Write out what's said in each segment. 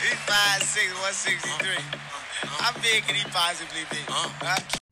He's 5'6", 163. How uh, uh, uh, big can he possibly be? Huh?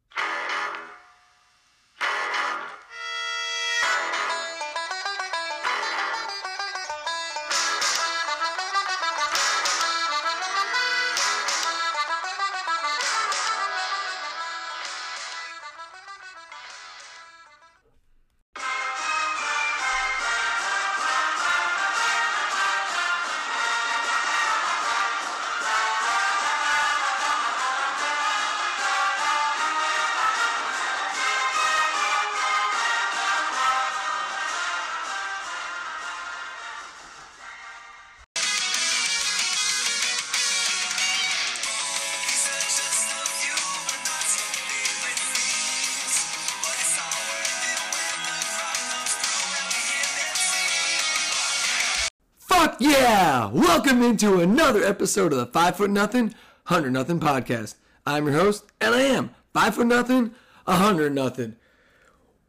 Welcome into another episode of the Five Foot Nothing, Hundred Nothing podcast. I'm your host, and I am Five Foot Nothing, a Hundred Nothing.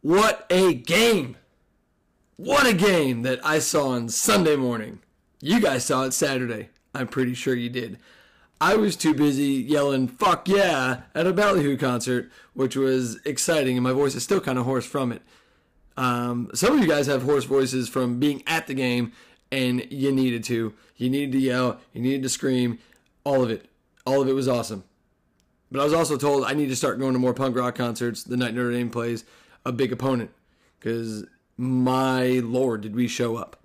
What a game! What a game that I saw on Sunday morning. You guys saw it Saturday. I'm pretty sure you did. I was too busy yelling "fuck yeah" at a Ballyhoo concert, which was exciting, and my voice is still kind of hoarse from it. Um, some of you guys have hoarse voices from being at the game, and you needed to. You needed to yell. You needed to scream. All of it. All of it was awesome. But I was also told I need to start going to more punk rock concerts the night Notre Dame plays a big opponent. Because, my lord, did we show up.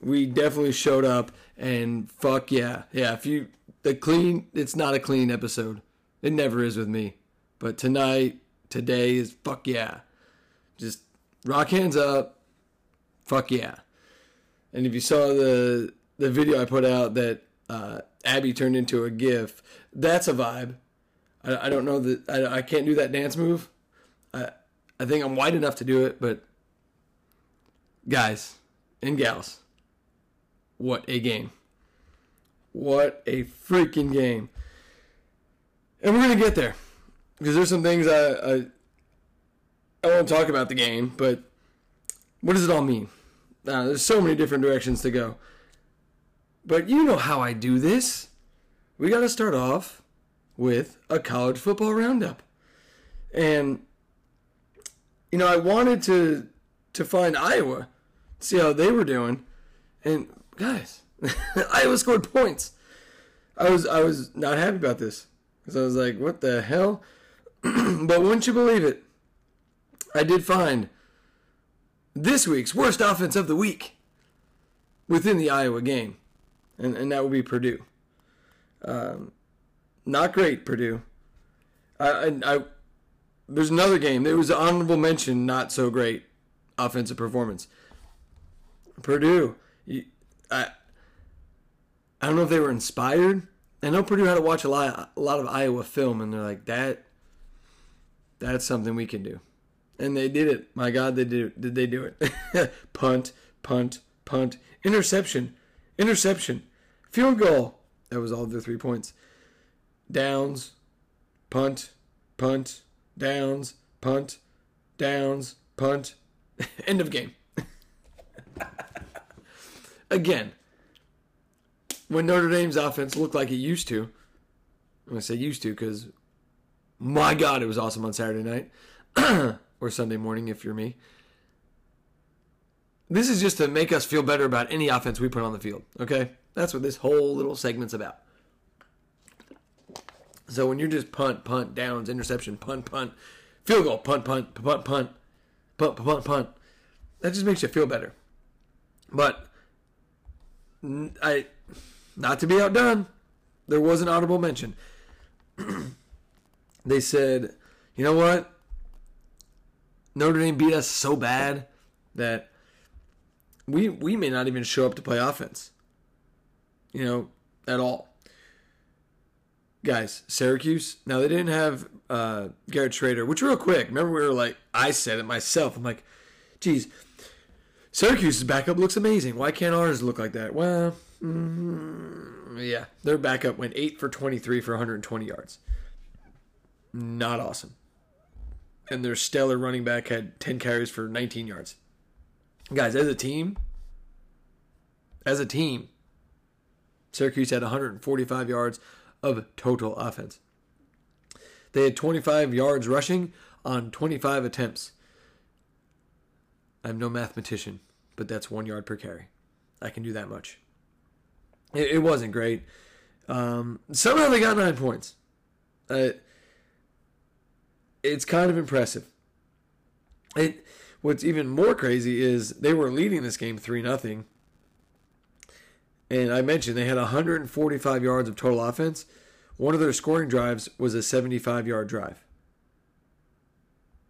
We definitely showed up, and fuck yeah. Yeah, if you. The clean. It's not a clean episode. It never is with me. But tonight, today is fuck yeah. Just rock hands up. Fuck yeah. And if you saw the the video I put out that uh, Abby turned into a GIF, that's a vibe. I, I don't know that I, I can't do that dance move. I I think I'm wide enough to do it, but guys and gals, what a game! What a freaking game! And we're gonna get there because there's some things I I, I won't talk about the game, but what does it all mean? Uh, there's so many different directions to go. But you know how I do this. We got to start off with a college football roundup. And you know, I wanted to to find Iowa, see how they were doing. And guys, Iowa scored points. I was I was not happy about this cuz I was like, what the hell? but wouldn't you believe it? I did find this week's worst offense of the week within the Iowa game, and, and that would be Purdue. Um, not great, Purdue. I, I, I, there's another game. There was an honorable mention, not so great offensive performance. Purdue. You, I, I don't know if they were inspired. I know Purdue had to watch a lot, a lot of Iowa film, and they're like that. That's something we can do and they did it. My God, they did. Did they do it? punt, punt, punt, interception, interception, field goal. That was all of their three points. Downs, punt, punt, downs, punt, downs, punt. End of game. Again, when Notre Dame's offense looked like it used to, I'm going to say used to because my God, it was awesome on Saturday night or Sunday morning if you're me. This is just to make us feel better about any offense we put on the field, okay? That's what this whole little segment's about. So when you're just punt, punt, downs, interception, punt, punt, field goal, punt, punt, punt, punt, punt, punt, punt, that just makes you feel better. But I, not to be outdone, there was an audible mention. they said, you know what? Notre Dame beat us so bad that we we may not even show up to play offense. You know, at all. Guys, Syracuse. Now they didn't have uh, Garrett Shrader, which real quick. Remember we were like, I said it myself. I'm like, geez, Syracuse's backup looks amazing. Why can't ours look like that? Well, mm, yeah, their backup went eight for 23 for 120 yards. Not awesome and their stellar running back had 10 carries for 19 yards. Guys, as a team, as a team, Syracuse had 145 yards of total offense. They had 25 yards rushing on 25 attempts. I'm no mathematician, but that's one yard per carry. I can do that much. It, it wasn't great. Um, somehow they got nine points. Uh, it's kind of impressive. It what's even more crazy is they were leading this game three nothing, and I mentioned they had 145 yards of total offense. One of their scoring drives was a 75 yard drive.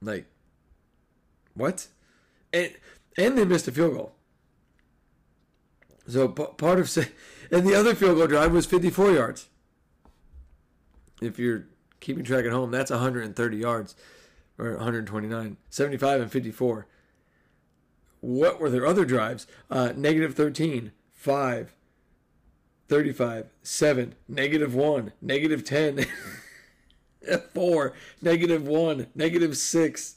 Like, what? And and they missed a field goal. So p- part of and the other field goal drive was 54 yards. If you're keeping track at home, that's 130 yards or 129, 75 and 54. What were their other drives? Uh, negative 13, 5, 35, 7, negative 1, negative 10, 4, negative 1, negative 6,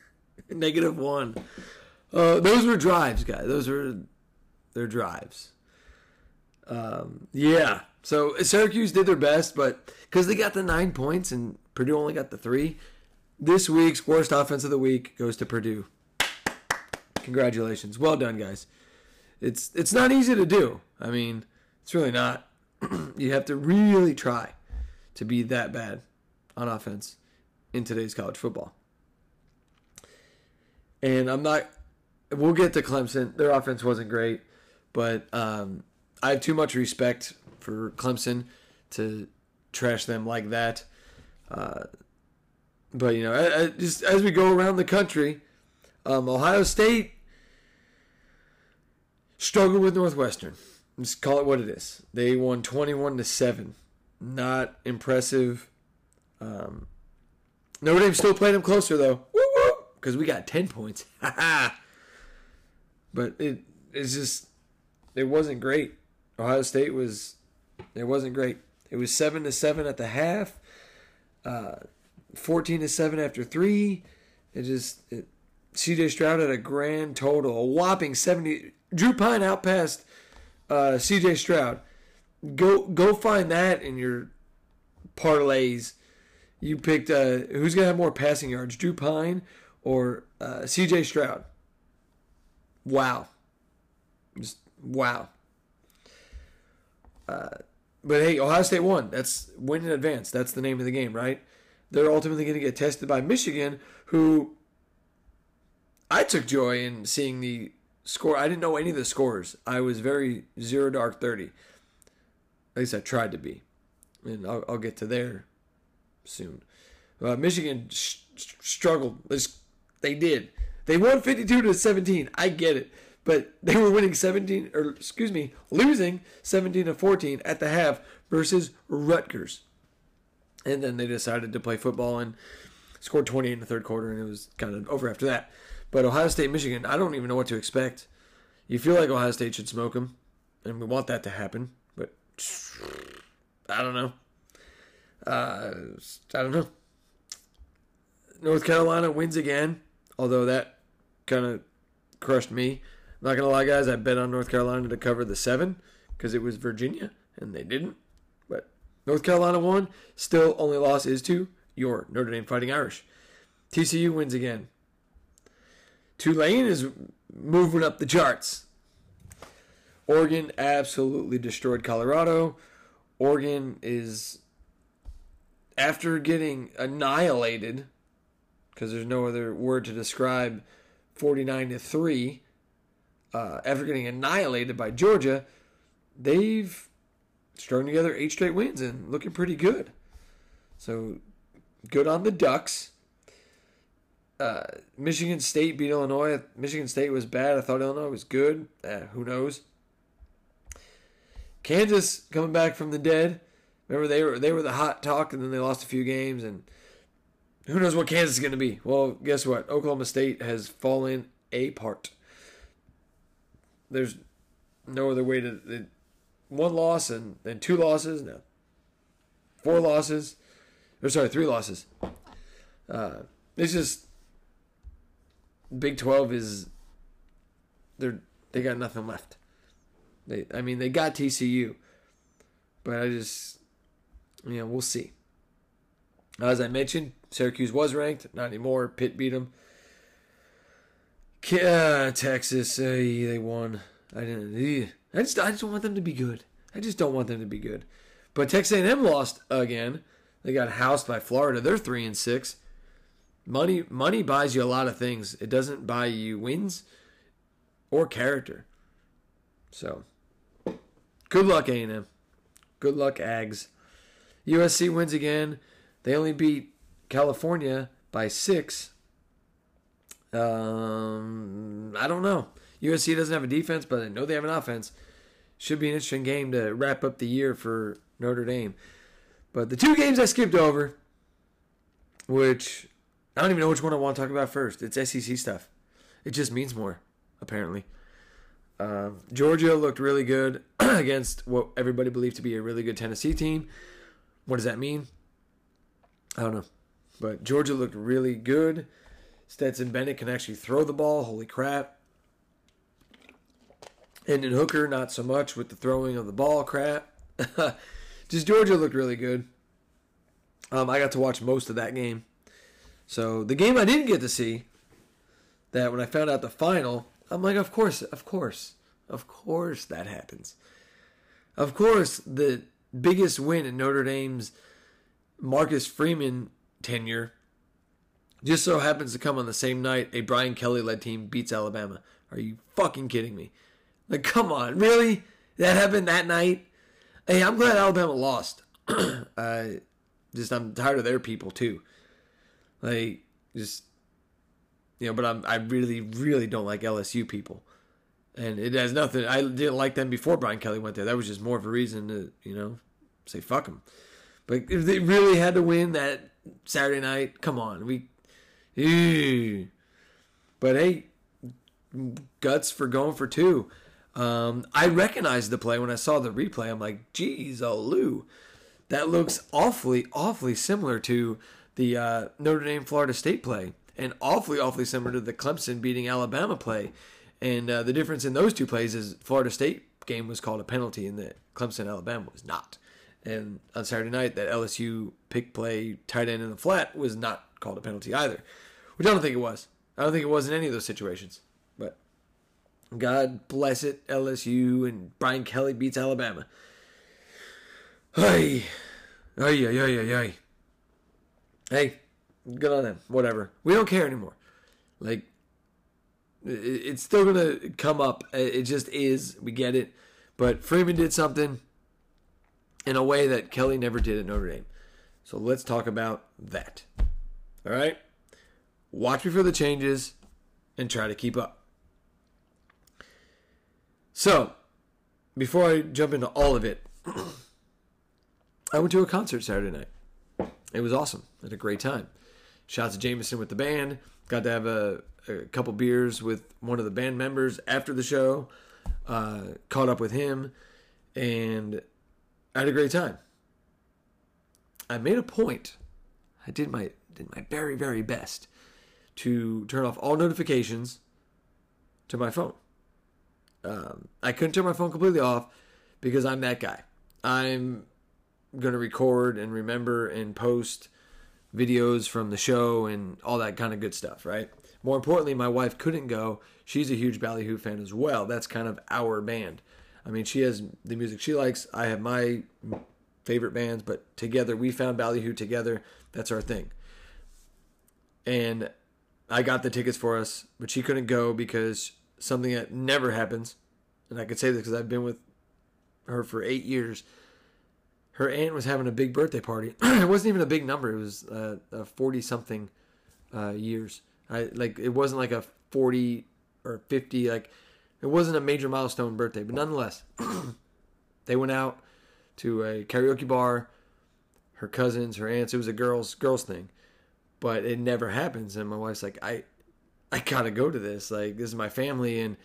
negative 1. Uh, those were drives, guys. Those were their drives. Um, yeah. So Syracuse did their best, but because they got the nine points and Purdue only got the three, this week's worst offense of the week goes to Purdue. Congratulations. Well done, guys. It's it's not easy to do. I mean, it's really not. you have to really try to be that bad on offense in today's college football. And I'm not we'll get to Clemson. Their offense wasn't great, but um, I have too much respect for Clemson to trash them like that. Uh, but you know, I, I just as we go around the country, um, Ohio State struggled with Northwestern. Just call it what it is. They won twenty-one to seven. Not impressive. Um, Notre Dame still played them closer though, because we got ten points. but it it's just it wasn't great. Ohio State was it wasn't great. It was seven to seven at the half. Uh, 14 to 7 after three. It just, it, CJ Stroud had a grand total, a whopping 70. Drew Pyne outpassed uh, CJ Stroud. Go go find that in your parlays. You picked uh, who's gonna have more passing yards, Drew Pyne or uh, CJ Stroud. Wow, just wow. Uh, but hey, Ohio State won. That's win in advance. That's the name of the game, right? they're ultimately going to get tested by Michigan, who I took joy in seeing the score. I didn't know any of the scores. I was very zero dark 30. At least I tried to be. And I'll, I'll get to there soon. Uh, Michigan sh- struggled. They did. They won 52 to 17. I get it. But they were winning 17, or excuse me, losing 17 to 14 at the half versus Rutgers. And then they decided to play football and scored 28 in the third quarter, and it was kind of over after that. But Ohio State, Michigan, I don't even know what to expect. You feel like Ohio State should smoke them, and we want that to happen, but I don't know. Uh, I don't know. North Carolina wins again, although that kind of crushed me. Not gonna lie, guys. I bet on North Carolina to cover the seven because it was Virginia, and they didn't. But North Carolina won. Still, only loss is to your Notre Dame Fighting Irish. TCU wins again. Tulane is moving up the charts. Oregon absolutely destroyed Colorado. Oregon is, after getting annihilated, because there's no other word to describe 49 to 3, uh, after getting annihilated by Georgia, they've strung together eight straight wins and looking pretty good. So good on the Ducks. Uh, Michigan State beat Illinois. Michigan State was bad. I thought Illinois was good. Eh, who knows? Kansas coming back from the dead. Remember they were they were the hot talk, and then they lost a few games, and who knows what Kansas is going to be? Well, guess what? Oklahoma State has fallen apart. There's no other way to one loss and then two losses, no, four losses, or sorry, three losses. Uh, it's just Big Twelve is they're they got nothing left. They, I mean, they got TCU, But I just, you know, we'll see. As I mentioned, Syracuse was ranked, not anymore. Pitt beat them. Uh, Texas, uh, they won. I didn't. I just, I just don't want them to be good. I just don't want them to be good. But Texas A&M lost again. They got housed by Florida. They're three and six. Money, money buys you a lot of things. It doesn't buy you wins or character. So, good luck A&M. Good luck Ags. USC wins again. They only beat California by six. Um, I don't know. USC doesn't have a defense, but I know they have an offense. Should be an interesting game to wrap up the year for Notre Dame. But the two games I skipped over, which I don't even know which one I want to talk about first. It's SEC stuff. It just means more, apparently. Um, Georgia looked really good against what everybody believed to be a really good Tennessee team. What does that mean? I don't know. But Georgia looked really good. Stetson Bennett can actually throw the ball. Holy crap. And in Hooker, not so much with the throwing of the ball crap. Just Georgia looked really good. Um, I got to watch most of that game. So the game I didn't get to see, that when I found out the final, I'm like, of course, of course, of course that happens. Of course, the biggest win in Notre Dame's Marcus Freeman tenure just so happens to come on the same night a Brian Kelly led team beats Alabama. Are you fucking kidding me? Like, come on, really? That happened that night? Hey, I'm glad Alabama lost. I just I'm tired of their people too. Like, just you know, but I'm I really really don't like LSU people, and it has nothing. I didn't like them before Brian Kelly went there. That was just more of a reason to you know say fuck them. But if they really had to win that Saturday night, come on, we. But hey, guts for going for two. Um, I recognized the play when I saw the replay. I'm like, geez, oh Lou, that looks awfully, awfully similar to the uh, Notre Dame Florida State play, and awfully, awfully similar to the Clemson beating Alabama play. And uh, the difference in those two plays is Florida State game was called a penalty, and the Clemson Alabama was not. And on Saturday night, that LSU pick play tight end in the flat was not called a penalty either, which I don't think it was. I don't think it was in any of those situations. But God bless it, LSU and Brian Kelly beats Alabama. Hey, hey, hey, hey, hey. Hey, good on them. Whatever. We don't care anymore. Like, it's still gonna come up. It just is. We get it. But Freeman did something in a way that Kelly never did at Notre Dame. So let's talk about that. All right? Watch me for the changes and try to keep up. So, before I jump into all of it, I went to a concert Saturday night. It was awesome. I had a great time. Shots of Jameson with the band. Got to have a, a couple beers with one of the band members after the show. Uh, caught up with him, and I had a great time. I made a point. I did my did my very very best to turn off all notifications to my phone. Um, I couldn't turn my phone completely off because I'm that guy. I'm going to record and remember and post videos from the show and all that kind of good stuff, right? More importantly, my wife couldn't go. She's a huge Ballyhoo fan as well. That's kind of our band. I mean, she has the music she likes. I have my favorite bands, but together we found Ballyhoo together. That's our thing. And I got the tickets for us, but she couldn't go because something that never happens, and I could say this because I've been with her for eight years. Her aunt was having a big birthday party. it wasn't even a big number. It was uh, forty something uh, years. I like it wasn't like a forty or fifty. Like it wasn't a major milestone birthday, but nonetheless, they went out to a karaoke bar. Her cousins, her aunts. It was a girls girls thing, but it never happens. And my wife's like, I I gotta go to this. Like, this is my family, and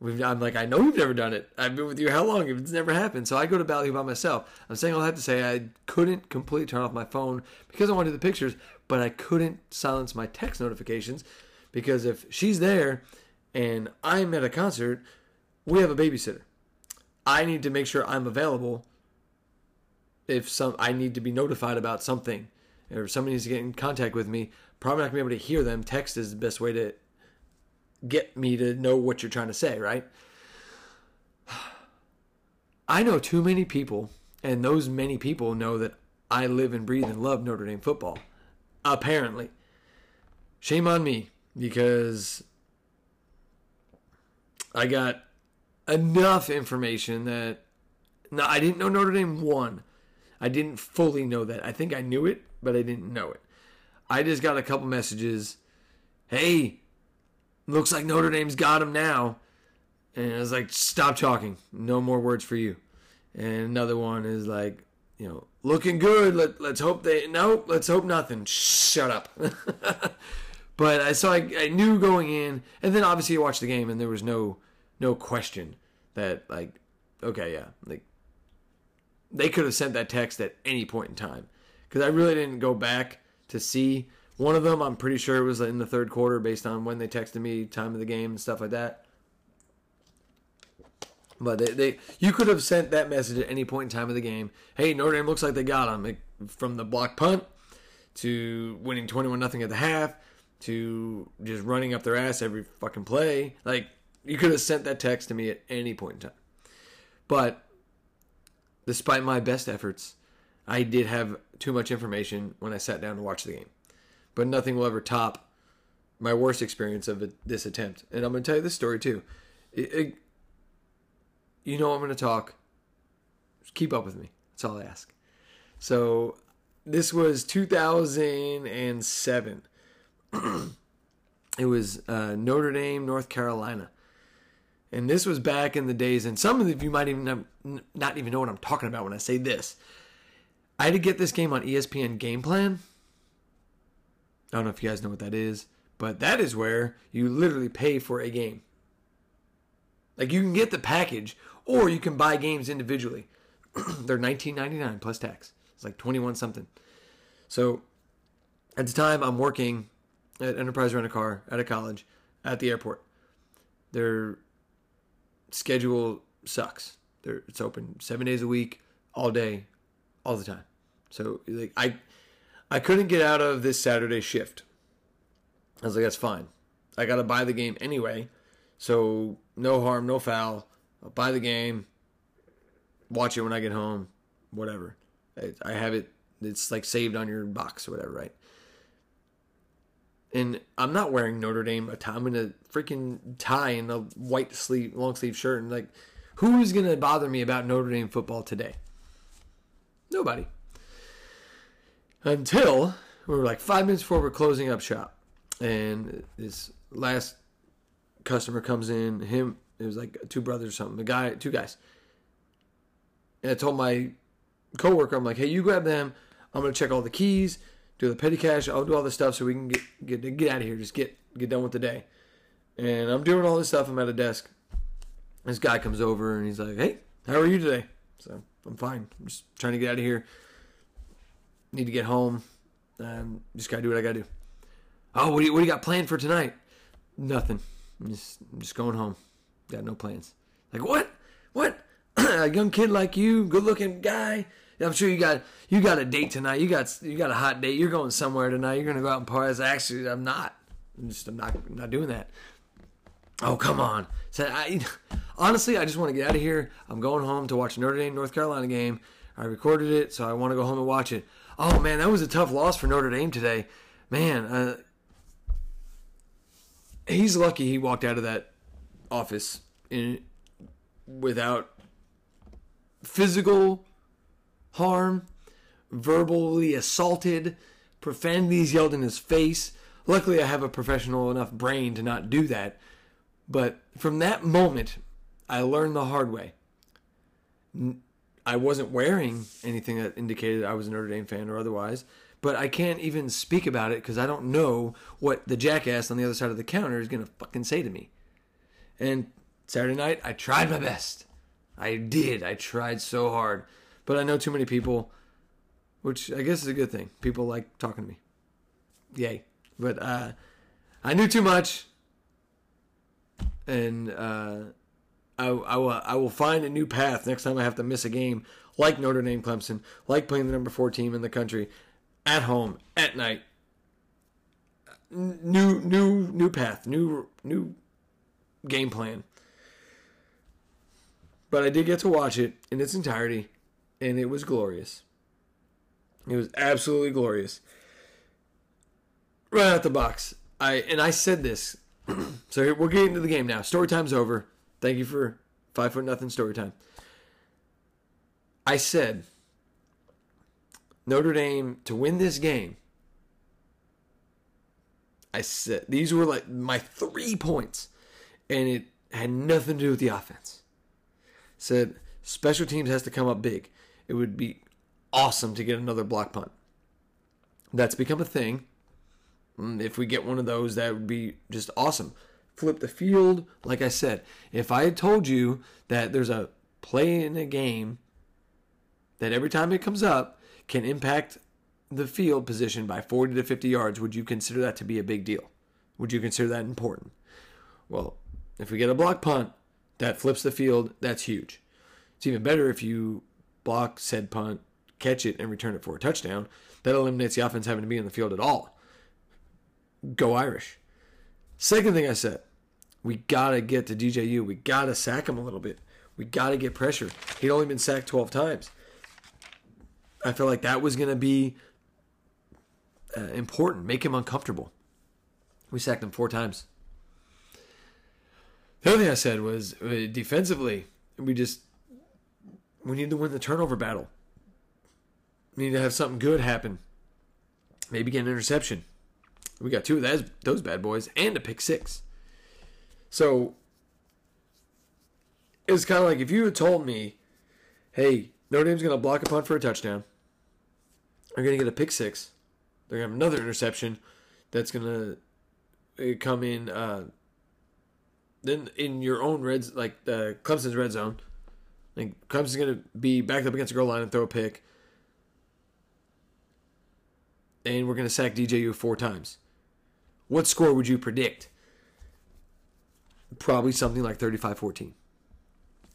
we've. I'm like, I know you've never done it. I've been with you how long? It's never happened. So I go to Bally by myself. I'm saying all I have to say. I couldn't completely turn off my phone because I wanted the pictures, but I couldn't silence my text notifications because if she's there and I'm at a concert, we have a babysitter. I need to make sure I'm available if some I need to be notified about something or somebody needs to get in contact with me, probably not gonna be able to hear them. Text is the best way to get me to know what you're trying to say, right? I know too many people, and those many people know that I live and breathe and love Notre Dame football. Apparently. Shame on me because I got enough information that no, I didn't know Notre Dame won. I didn't fully know that. I think I knew it, but I didn't know it. I just got a couple messages. Hey, looks like Notre Dame's got him now. And I was like, stop talking. No more words for you. And another one is like, you know, looking good. Let, let's hope they, no, let's hope nothing. Shut up. but I saw, I, I knew going in, and then obviously I watched the game and there was no, no question that like, okay, yeah, like they could have sent that text at any point in time. Because I really didn't go back to see. One of them, I'm pretty sure it was in the third quarter based on when they texted me, time of the game, and stuff like that. But they, they you could have sent that message at any point in time of the game. Hey, Notre Dame looks like they got them. From the block punt to winning 21 nothing at the half to just running up their ass every fucking play. Like, you could have sent that text to me at any point in time. But despite my best efforts, I did have too much information when I sat down to watch the game. But nothing will ever top my worst experience of this attempt. And I'm going to tell you this story too. It, it, you know I'm going to talk. Just keep up with me. That's all I ask. So this was 2007. it was uh, Notre Dame, North Carolina. And this was back in the days, and some of you might even not even know what I'm talking about when I say this. I had to get this game on ESPN Game Plan. I don't know if you guys know what that is, but that is where you literally pay for a game. Like you can get the package, or you can buy games individually. They're 19.99 plus tax. It's like 21 something. So at the time, I'm working at Enterprise Rent a Car at a college at the airport. They're schedule sucks. They're, it's open seven days a week, all day, all the time. So like I, I couldn't get out of this Saturday shift. I was like, that's fine. I got to buy the game anyway, so no harm, no foul. I'll buy the game, watch it when I get home, whatever. I have it. It's like saved on your box or whatever, right? and I'm not wearing Notre Dame. I'm in a freaking tie and a white sleeve, long sleeve shirt, and like, who is gonna bother me about Notre Dame football today? Nobody. Until we were like five minutes before we're closing up shop, and this last customer comes in. Him, it was like two brothers or something. The guy, two guys. And I told my coworker, I'm like, hey, you grab them. I'm gonna check all the keys do the petty cash. I'll do all this stuff so we can get get get out of here. Just get get done with the day. And I'm doing all this stuff. I'm at a desk. This guy comes over and he's like, "Hey, how are you today?" So I'm fine. I'm just trying to get out of here. Need to get home. Um, just gotta do what I gotta do. Oh, what do you what do you got planned for tonight? Nothing. I'm just I'm just going home. Got no plans. Like what? What? a young kid like you, good looking guy, I'm sure you got you got a date tonight. You got you got a hot date. You're going somewhere tonight. You're gonna go out and party. Actually, I'm not. I'm just I'm not I'm not doing that. Oh come on. So I honestly I just want to get out of here. I'm going home to watch Notre Dame North Carolina game. I recorded it, so I want to go home and watch it. Oh man, that was a tough loss for Notre Dame today. Man, uh, he's lucky he walked out of that office in without physical harm, verbally assaulted, profanities yelled in his face. Luckily, I have a professional enough brain to not do that. But from that moment, I learned the hard way. I wasn't wearing anything that indicated I was a Notre Dame fan or otherwise, but I can't even speak about it because I don't know what the jackass on the other side of the counter is going to fucking say to me. And Saturday night, I tried my best. I did. I tried so hard. But I know too many people, which I guess is a good thing. People like talking to me. Yay. But uh, I knew too much. And uh, I, I, will, I will find a new path next time I have to miss a game like Notre Dame, Clemson, like playing the number four team in the country, at home at night. New, new, new path, new, new game plan. But I did get to watch it in its entirety, and it was glorious. It was absolutely glorious. Right out the box. I and I said this. so we're getting to the game now. Story time's over. Thank you for five foot nothing story time. I said Notre Dame to win this game. I said these were like my three points, and it had nothing to do with the offense. Said special teams has to come up big. It would be awesome to get another block punt. That's become a thing. Mm, if we get one of those, that would be just awesome. Flip the field, like I said. If I had told you that there's a play in a game that every time it comes up can impact the field position by 40 to 50 yards, would you consider that to be a big deal? Would you consider that important? Well, if we get a block punt that flips the field, that's huge. It's even better if you block said punt, catch it, and return it for a touchdown. That eliminates the offense having to be in the field at all. Go Irish. Second thing I said, we gotta get to DJU. We gotta sack him a little bit. We gotta get pressure. He'd only been sacked 12 times. I felt like that was gonna be uh, important. Make him uncomfortable. We sacked him four times. The other thing I said was uh, defensively, we just we need to win the turnover battle. We need to have something good happen. Maybe get an interception. We got two of those, those bad boys and a pick six. So it's kind of like if you had told me, hey, Notre Dame's going to block a punt for a touchdown, they're going to get a pick six, they're going to have another interception that's going to come in. Uh, then in your own red, like the Clemson's red zone, like Clemson's going to be backed up against the goal line and throw a pick and we're going to sack DJU four times. What score would you predict? Probably something like 35-14.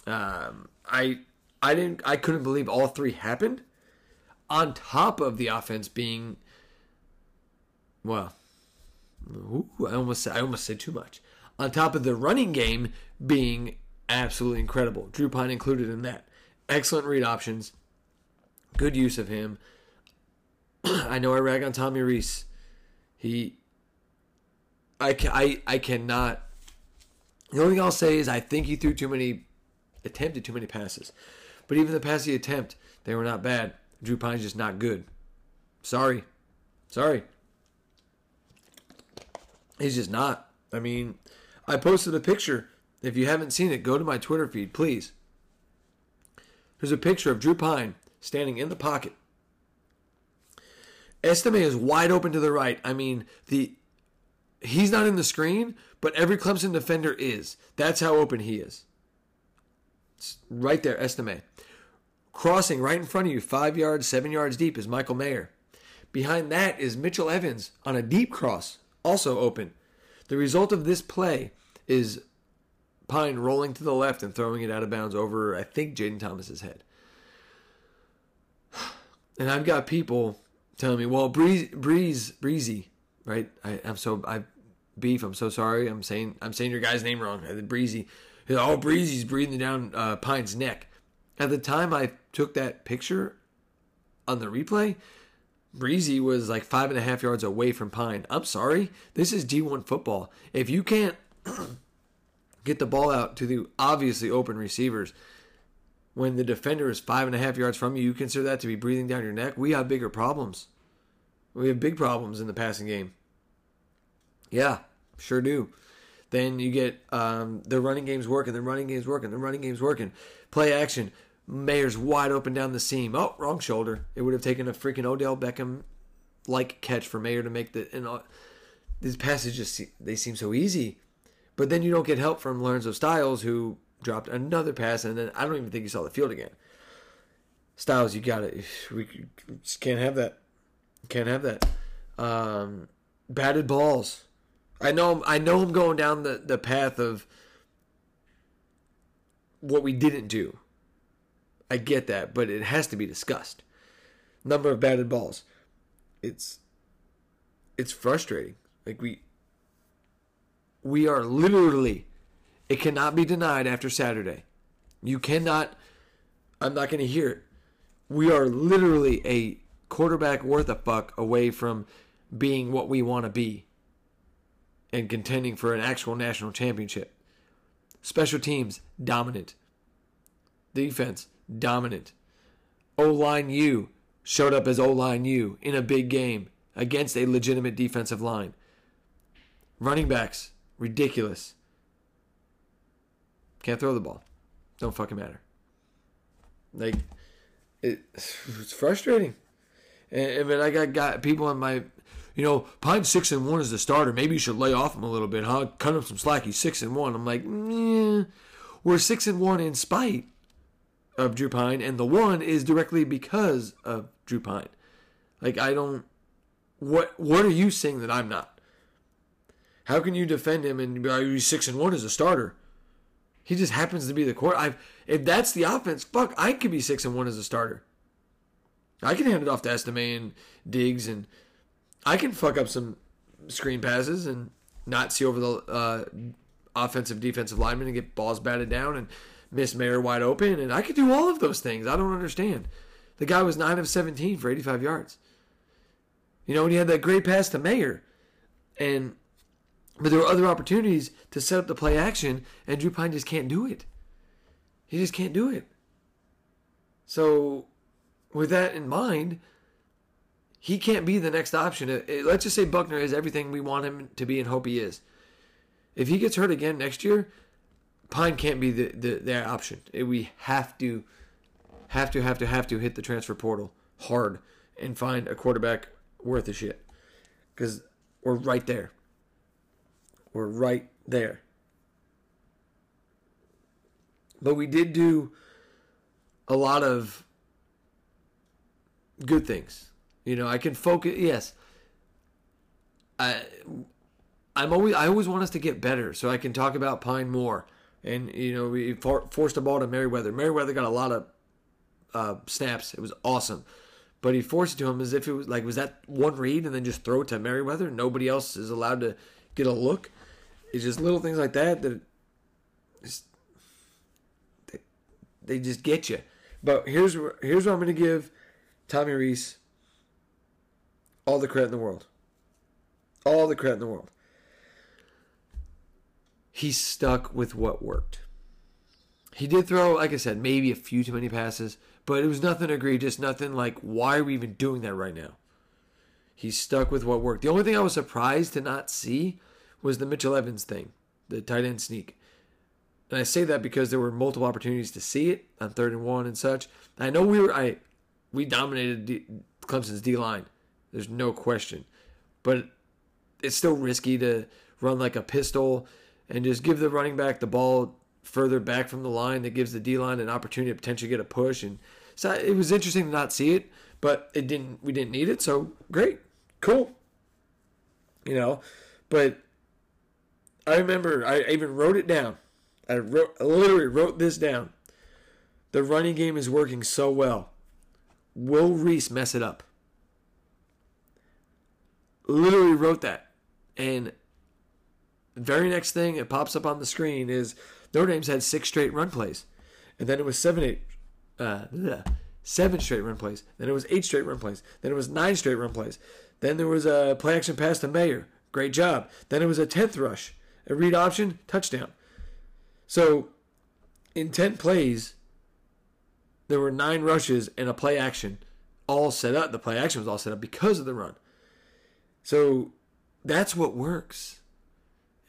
Um, I I didn't I couldn't believe all three happened on top of the offense being well ooh, I almost I almost said too much. On top of the running game being absolutely incredible. Drew Pyne included in that. Excellent read options. Good use of him. I know I rag on Tommy Rees. He, I, I, I cannot. The only thing I'll say is I think he threw too many, attempted too many passes. But even the passes he attempt, they were not bad. Drew Pyne's just not good. Sorry. Sorry. He's just not. I mean, I posted a picture. If you haven't seen it, go to my Twitter feed, please. There's a picture of Drew Pyne standing in the pocket Estime is wide open to the right. I mean, the he's not in the screen, but every Clemson defender is. That's how open he is. It's right there, Estime. Crossing right in front of you, five yards, seven yards deep, is Michael Mayer. Behind that is Mitchell Evans on a deep cross, also open. The result of this play is Pyne rolling to the left and throwing it out of bounds over, I think, Jayden Thomas's head. And I've got people telling me, well, Breeze, Breeze, Breezy, right? I, I'm so I beef. I'm so sorry. I'm saying I'm saying your guy's name wrong. Breezy. Oh, Breezy's breathing down uh, Pyne's neck. At the time I took that picture on the replay, Breezy was like five and a half yards away from Pyne. I'm sorry. This is D1 football. If you can't get the ball out to the obviously open receivers, when the defender is five and a half yards from you, you consider that to be breathing down your neck. We have bigger problems. We have big problems in the passing game. Yeah, sure do. Then you get um, the running game's working, the running game's working, the running game's working. Play action. Mayer's wide open down the seam. Oh, wrong shoulder. It would have taken a freaking Odell Beckham like catch for Mayer to make the. And all, these passes just they seem so easy, but then you don't get help from Lorenzo Styles, who dropped another pass, and then I don't even think he saw the field again. Styles, you got it. We just can't have that. Can't have that. Um, batted balls. I know. I know. I'm going down the the path of what we didn't do. I get that, but it has to be discussed. Number of batted balls. It's it's frustrating. Like we we are literally it cannot be denied after Saturday. You cannot I'm not going to hear it. We are literally a quarterback worth a fuck away from being what we want to be and contending for an actual national championship. Special teams dominant. Defense dominant. O line U showed up as O line U in a big game against a legitimate defensive line. Running backs ridiculous. Can't throw the ball. Don't fucking matter. Like it, it's frustrating. And, and I got got people on my you know, Pyne's six and one as the starter. Maybe you should lay off him a little bit, huh? Cut him some slack. He's six and one. I'm like, yeah, we're six and one in spite of Drew Pyne, and the one is directly because of Drew Pyne. Like I don't. What What are you saying that I'm not? How can you defend him and be like, oh, he's six and one as a starter? He just happens to be the core. I if that's the offense, fuck, I could be six and one as a starter. I can hand it off to Estime and Diggs and I can fuck up some screen passes and not see over the uh, offensive defensive lineman and get balls batted down and miss Mayer wide open. And I could do all of those things. I don't understand. The guy was 9 of 17 for 85 yards. You know, and he had that great pass to Mayer. And but there were other opportunities to set up the play action, and Drew Pyne just can't do it. He just can't do it. So, with that in mind, he can't be the next option. Let's just say Buchner is everything we want him to be and hope he is. If he gets hurt again next year, Pyne can't be the, the, the option. We have to, have to, have to, have to hit the transfer portal hard and find a quarterback worth a shit. Because we're right there. We're right there. But we did do a lot of good things you know, I can focus. Yes, I, I'm always. I always want us to get better, so I can talk about Pyne more. And you know, we for, forced a ball to Merriweather. Merriweather got a lot of uh, snaps. It was awesome, but he forced it to him as if it was like was that one read and then just throw it to Merriweather. Nobody else is allowed to get a look. It's just little things like that that just, they, they just get you. But here's here's what I'm going to give Tommy Rees all the credit in the world. All the credit in the world. He stuck with what worked. He did throw, like I said, maybe a few too many passes, but it was nothing egregious, nothing like, why are we even doing that right now? He stuck with what worked. The only thing I was surprised to not see was the Mitchell Evans thing, the tight end sneak. And I say that because there were multiple opportunities to see it on third and one and such. I know we were I we dominated D, Clemson's D line, there's no question. But it's still risky to run like a pistol and just give the running back the ball further back from the line that gives the D line an opportunity to potentially get a push. And so it was interesting to not see it, but it didn't. We didn't need it, so great, cool. You know, but I remember I even wrote it down. I wrote, I literally wrote this down. The running game is working so well. Will Rees mess it up? Literally wrote that. And very next thing it pops up on the screen is Notre Dame's had six straight run plays. And then it was seven, eight, uh, seven straight run plays. Then it was eight straight run plays. Then it was nine straight run plays. Then there was a play action pass to Mayer. Great job. Then it was a 10th rush, a read option, touchdown. So in 10 plays, there were nine rushes and a play action all set up. The play action was all set up because of the run. So that's what works.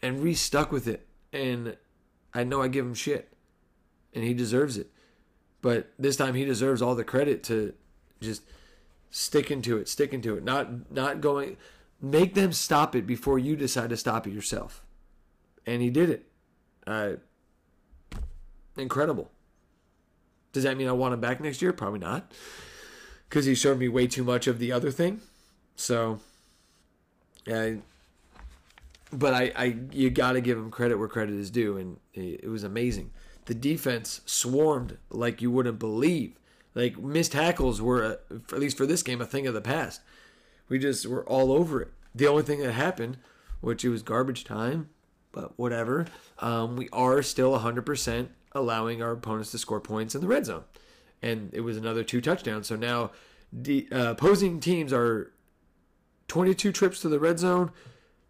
And Rees stuck with it. And I know I give him shit. And he deserves it. But this time he deserves all the credit to just sticking to it, sticking to it. Not not going make them stop it before you decide to stop it yourself. And he did it. Uh, incredible. Does that mean I want him back next year? Probably not. Because he showed me way too much of the other thing. So I, but I, I you got to give him credit where credit is due, and it was amazing. the defense swarmed like you wouldn't believe. Like missed tackles were, a, at least for this game, a thing of the past. We just were all over it. The only thing that happened, which it was garbage time, but whatever, um, we are still 100% allowing our opponents to score points in the red zone. And it was another two touchdowns. So now the uh, opposing teams are 22 trips to the red zone,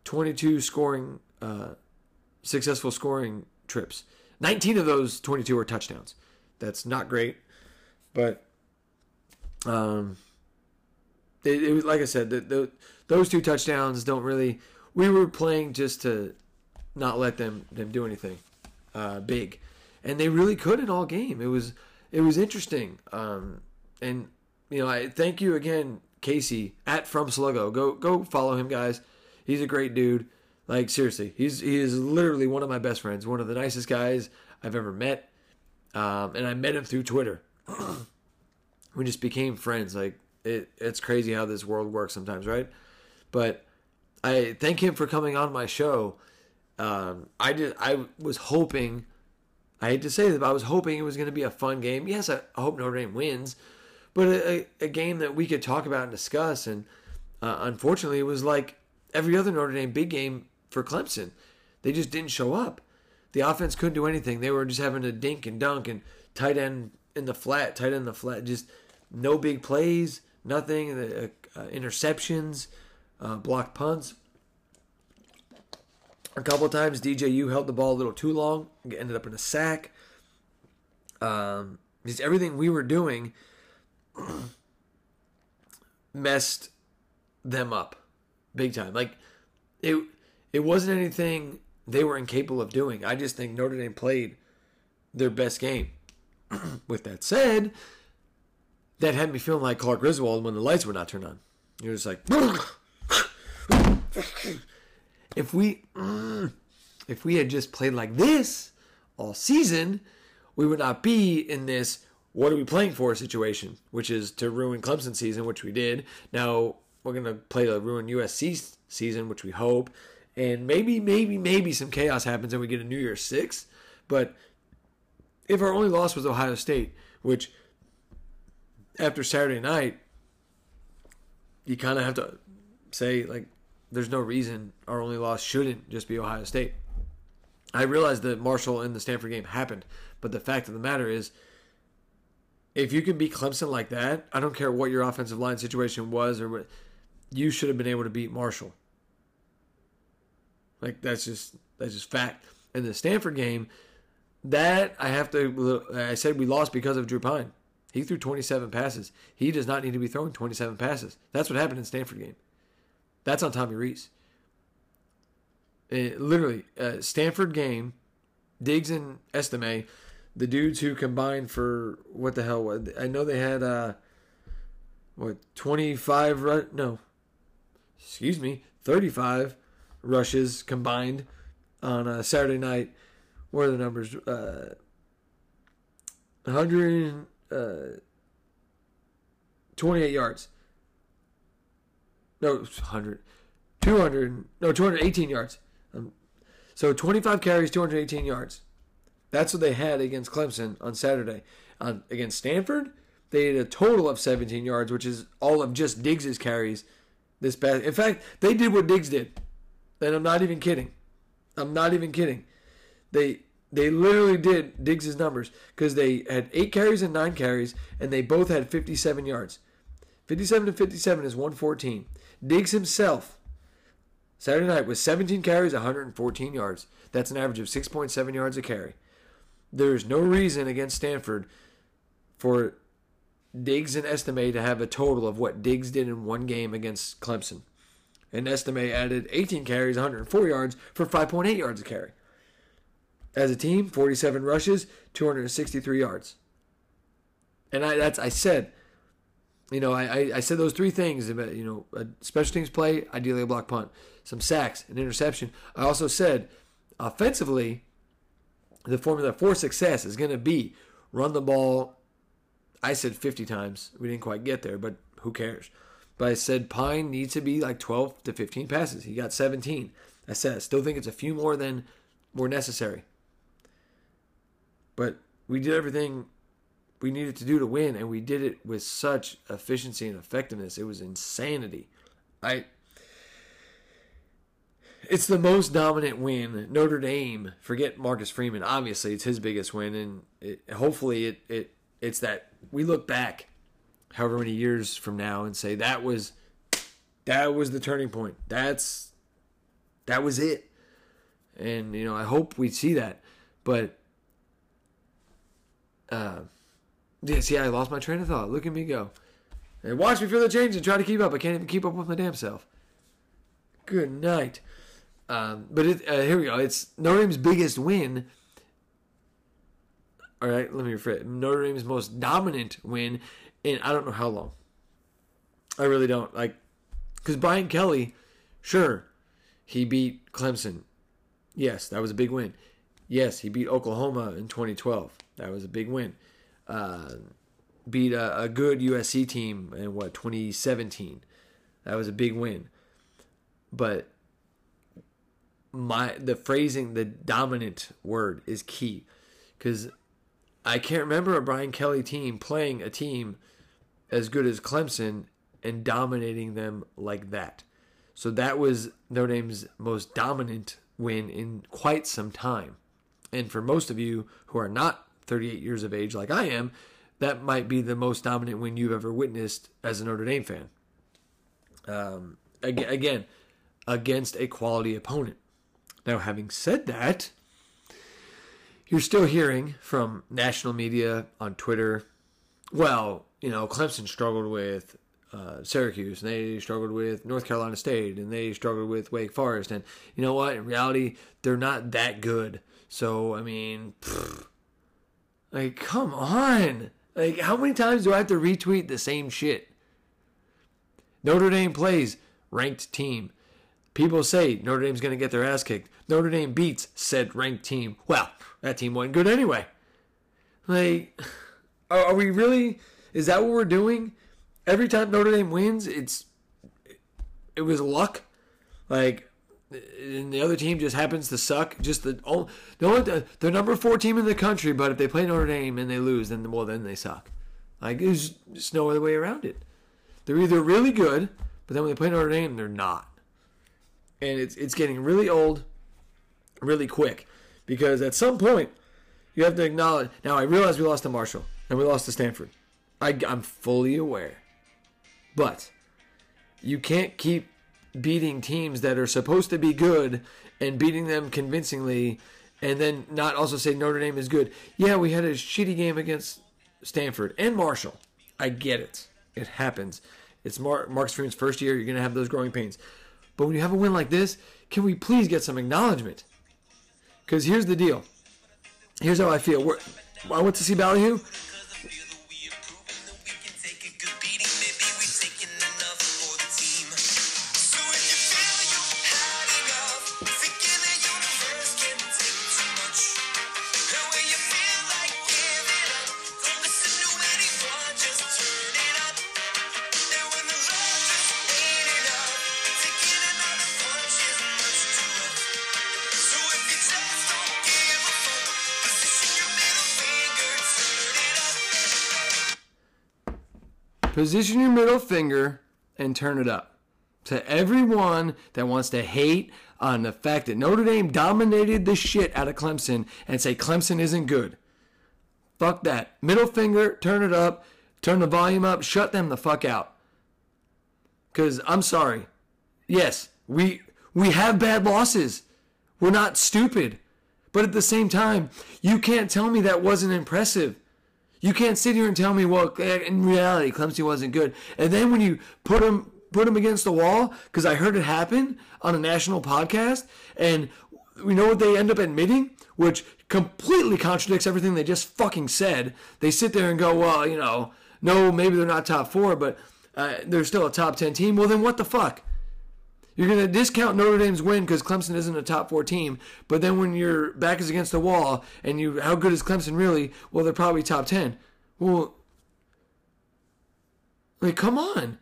22 scoring, uh, successful scoring trips. 19 of those 22 are touchdowns. That's not great, but um, it, it was like I said, the, those two touchdowns don't really. We were playing just to not let them them do anything uh, big, and they really could in all game. It was it was interesting, um, and you know I thank you again, Casey at From Sluggo. Go go follow him, guys. He's a great dude. Like seriously, he's he is literally one of my best friends, one of the nicest guys I've ever met, um, and I met him through Twitter. we just became friends. Like it, it's crazy how this world works sometimes, right? But I thank him for coming on my show. Um, I did. I was hoping. I hate to say this, but I was hoping it was going to be a fun game. Yes, I, I hope Notre Dame wins, but a, a, game that we could talk about and discuss. And uh, unfortunately, it was like every other Notre Dame big game for Clemson. They just didn't show up. The offense couldn't do anything. They were just having to dink and dunk and tight end in the flat, tight end in the flat. Just no big plays, nothing. Uh, uh, interceptions, uh, blocked punts. A couple times, DJU held the ball a little too long, ended up in a sack. Um, just everything we were doing messed them up big time. Like it it wasn't anything they were incapable of doing. I just think Notre Dame played their best game. With that said, that had me feeling like Clark Griswold when the lights were not turned on. You're just like, if we, if we had just played like this all season, we would not be in this what are we playing for situation, which is to ruin Clemson season, which we did. Now we're gonna play to ruin USC season, which we hope, and maybe, maybe, maybe some chaos happens and we get a New Year's Six. But if our only loss was Ohio State, which after Saturday night, you kind of have to say like, there's no reason our only loss shouldn't just be Ohio State. I realize that Marshall and the Stanford game happened, but the fact of the matter is, if you can beat Clemson like that, I don't care what your offensive line situation was or what, you should have been able to beat Marshall. Like that's just that's just fact. In the Stanford game, that I have to I said we lost because of Drew Pyne. He threw 27 passes. He does not need to be throwing 27 passes. That's what happened in Stanford game. That's on Tommy Rees. It, literally, uh, Stanford game, Diggs and Estime, the dudes who combined for what the hell? I know they had uh, what 25 no, excuse me, 35 rushes combined on a Saturday night. What are the numbers? Uh, 100 uh, 28 yards. No, 100. 200. No, 218 yards. Um, so 25 carries, 218 yards. That's what they had against Clemson on Saturday. Against Stanford, they had a total of 17 yards, which is all of just Diggs's carries this past. In fact, they did what Diggs did. And I'm not even kidding. I'm not even kidding. They they literally did Diggs' numbers because they had eight carries and nine carries, and they both had 57 yards. 57 to 57 is 114. Diggs himself, Saturday night, was 17 carries, 114 yards. That's an average of 6.7 yards a carry. There is no reason against Stanford for Diggs and Estime to have a total of what Diggs did in one game against Clemson. And Estime added 18 carries, 104 yards for 5.8 yards a carry. As a team, 47 rushes, 263 yards. And I that's I said, you know, I, I said those three things you know, a special teams play, ideally a block punt, some sacks, an interception. I also said offensively, the formula for success is going to be run the ball. I said 50 times. We didn't quite get there, but who cares? But I said Pyne needs to be like 12 to 15 passes. He got 17. I said I still think it's a few more than were necessary. but we did everything we needed to do to win, and we did it with such efficiency and effectiveness. It was insanity. I. It's the most dominant win. Notre Dame. Forget Marcus Freeman. Obviously, it's his biggest win, and it, hopefully, it, it it's that we look back, however many years from now, and say that was that was the turning point. That's that was it. And you know, I hope we see that. But uh, yeah, see, I lost my train of thought. Look at me go. And watch me feel the change and try to keep up. I can't even keep up with my damn self. Good night. Um, but it, uh, here we go. It's Notre Dame's biggest win. All right, let me rephrase. Notre Dame's most dominant win in I don't know how long. I really don't like because Brian Kelly, sure, he beat Clemson. Yes, that was a big win. Yes, he beat Oklahoma in 2012. That was a big win. Uh, beat a, a, good USC team in what 2017. That was a big win. But my the phrasing, the dominant word is key, because I can't remember a Brian Kelly team playing a team as good as Clemson and dominating them like that. So that was Notre Dame's most dominant win in quite some time. And for most of you who are not 38 years of age like I am, that might be the most dominant win you've ever witnessed as a Notre Dame fan. Um, again, against a quality opponent. Now, having said that, you're still hearing from national media on Twitter, well, you know, Clemson struggled with uh, Syracuse, and they struggled with North Carolina State, and they struggled with Wake Forest. And you know what? In reality, they're not that good. So, I mean, pfft, like, come on. Like, how many times do I have to retweet the same shit? Notre Dame plays ranked team. People say Notre Dame's going to get their ass kicked. Notre Dame beats said ranked team. Well, that team wasn't good anyway. Like, are we really? Is that what we're doing? Every time Notre Dame wins, it's it was luck. Like, and the other team just happens to suck. Just the oh, the only the number four team in the country, but if they play Notre Dame and they lose, then well then they suck. Like there's just no other way around it. They're either really good, but then when they play Notre Dame, they're not. And it's it's getting really old, really quick, because at some point you have to acknowledge. Now I realize we lost to Marshall and we lost to Stanford. I, I'm fully aware, but you can't keep beating teams that are supposed to be good and beating them convincingly and then not also say Notre Dame is good. Yeah, we had a shitty game against Stanford and Marshall. I get it. It happens. It's Mar- Marcus Freeman's first year. You're going to have those growing pains. But when you have a win like this, can we please get some acknowledgement? Because here's the deal. Here's how I feel. We're, I went to see Ballyhoo. Position your middle finger and turn it up. To everyone that wants to hate on the fact that Notre Dame dominated the shit out of Clemson and say Clemson isn't good. Fuck that. Middle finger, turn it up, turn the volume up, shut them the fuck out. Cuz I'm sorry. Yes, we we have bad losses. We're not stupid. But at the same time, you can't tell me that wasn't impressive. You can't sit here and tell me, well, in reality, Clemson wasn't good. And then when you put them put them against the wall, because I heard it happen on a national podcast, and we know what they end up admitting, which completely contradicts everything they just fucking said. They sit there and go, well, you know, no, maybe they're not top four, but uh, they're still a top 10 team. Well, then what the fuck? You're going to discount Notre Dame's win because Clemson isn't a top four team. But then when your back is against the wall and you, how good is Clemson really? Well, they're probably top 10. Well, like, come on.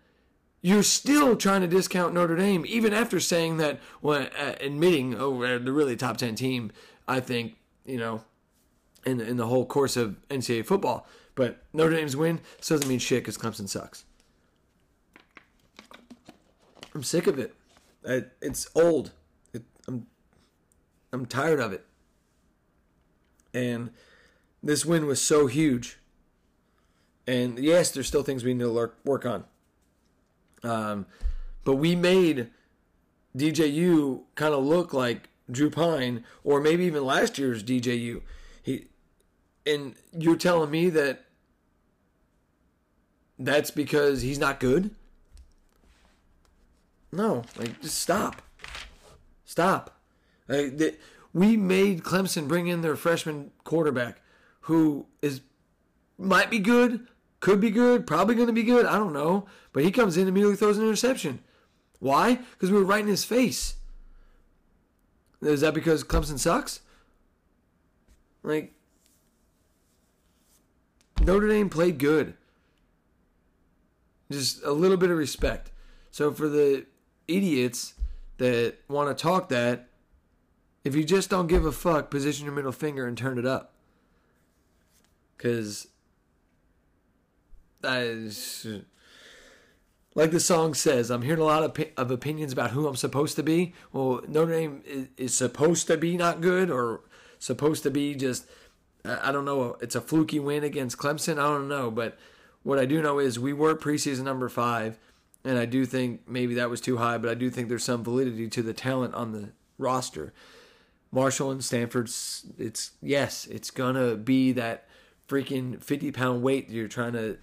You're still trying to discount Notre Dame, even after saying that, well, uh, admitting, oh, they're really top 10 team. I think, you know, in in the whole course of NCAA football. But Notre Dame's win doesn't mean shit because Clemson sucks. I'm sick of it. I, it's old. It, I'm I'm tired of it. And this win was so huge. And yes, there's still things we need to work on. Um, but we made DJU kind of look like Drew Pyne or maybe even last year's DJU. He, and you're telling me that that's because he's not good? No, like just stop, stop. Like, the, we made Clemson bring in their freshman quarterback, who is might be good, could be good, probably going to be good. I don't know, but he comes in and immediately throws an interception. Why? Because we were right in his face. Is that because Clemson sucks? Like, Notre Dame played good. Just a little bit of respect. So for the idiots that want to talk that, if you just don't give a fuck, position your middle finger and turn it up. Because that is like the song says, I'm hearing a lot of, of opinions about who I'm supposed to be. Well, Notre Dame is, is supposed to be not good or supposed to be just, I don't know, it's a fluky win against Clemson. I don't know. But what I do know is we were preseason number five. And I do think maybe that was too high, but I do think there's some validity to the talent on the roster. Marshall and Stanford's, it's, yes, it's going to be that freaking 50 pound weight you're trying to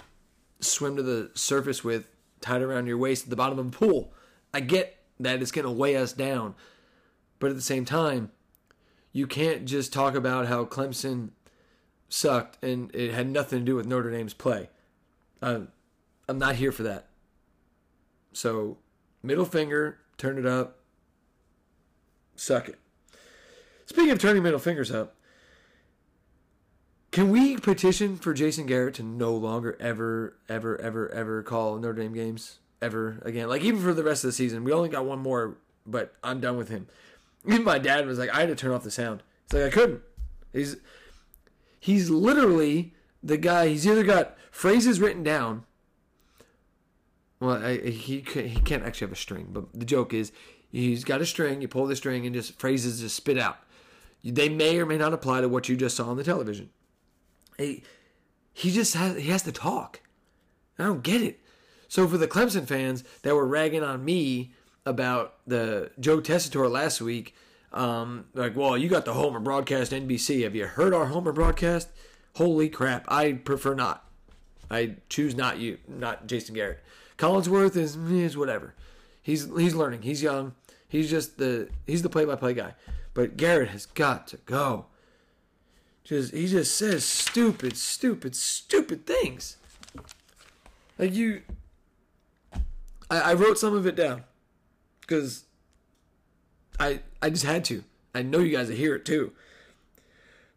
swim to the surface with tied around your waist at the bottom of a pool. I get that it's going to weigh us down. But at the same time, you can't just talk about how Clemson sucked and it had nothing to do with Notre Dame's play. I'm, I'm not here for that. So, middle finger, turn it up, suck it. Speaking of turning middle fingers up, can we petition for Jason Garrett to no longer ever, ever, ever, ever call Notre Dame games ever again? Like even for the rest of the season, we only got one more, but I'm done with him. Even my dad was like, I had to turn off the sound. It's like I couldn't. He's he's literally the guy. He's either got phrases written down. Well, I, he he can't actually have a string, but the joke is he's got a string. You pull the string and just phrases just spit out. They may or may not apply to what you just saw on the television. He, he just has he has to talk. I don't get it. So for the Clemson fans that were ragging on me about the Joe Tessitore last week, um, like, well, you got the Homer broadcast NBC. Have you heard our Homer broadcast? Holy crap! I prefer not. I choose not you, not Jason Garrett. Collinsworth is is whatever. He's he's learning. He's young. He's just the he's the play by play guy. But Garrett has got to go. Just he just says stupid, stupid, stupid things. Like you, I, I wrote some of it down because I I just had to. I know you guys will hear it too.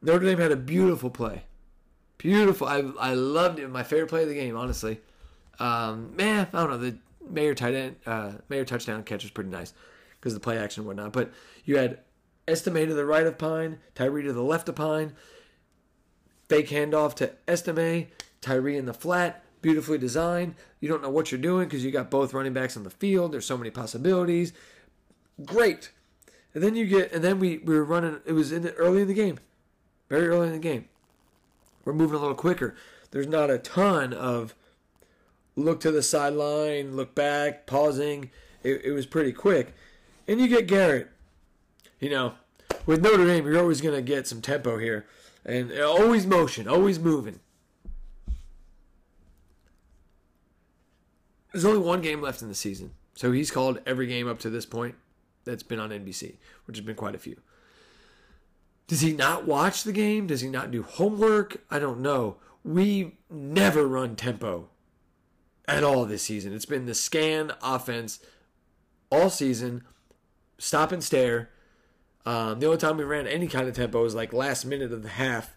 Notre Dame had a beautiful play, beautiful. I I loved it. My favorite play of the game, honestly. Um, man, I don't know the Mayer tight end, uh, Mayer touchdown catch was pretty nice because the play action and whatnot. But you had Estime to the right of Pyne, Tyree to the left of Pyne, Fake handoff to Estime, Tyree in the flat, beautifully designed. You don't know what you're doing because you got both running backs on the field. There's so many possibilities. Great. And then you get, and then we, we were running, it was in the, early in the game, very early in the game. We're moving a little quicker. There's not a ton of look to the sideline, look back, pausing. It, it was pretty quick. And you get Garrett you know, with Notre Dame, you're always going to get some tempo here. And uh, always motion, always moving. There's only one game left in the season. So he's called every game up to this point that's been on NBC, which has been quite a few. Does he not watch the game? Does he not do homework? I don't know. We never run tempo at all this season. It's been the scan offense all season, stop and stare, um, the only time we ran any kind of tempo was like last minute of the half.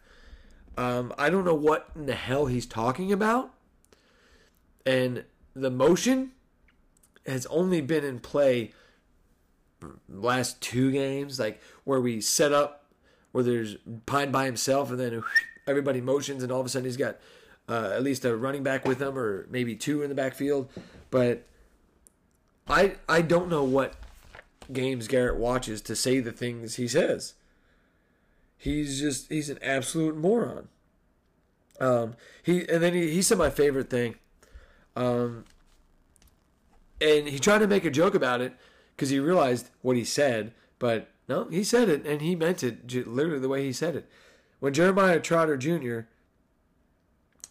Um, I don't know what in the hell he's talking about. And the motion has only been in play last two games, like where we set up where there's Pyne by himself and then everybody motions and all of a sudden he's got uh, at least a running back with them, or maybe two in the backfield. But I I don't know what games Garrett watches to say the things he says. He's just he's an absolute moron. Um, he and then he, he said my favorite thing. Um, and he tried to make a joke about it because he realized what he said, but no, he said it and he meant it literally the way he said it. When Jeremiah Trotter Jr.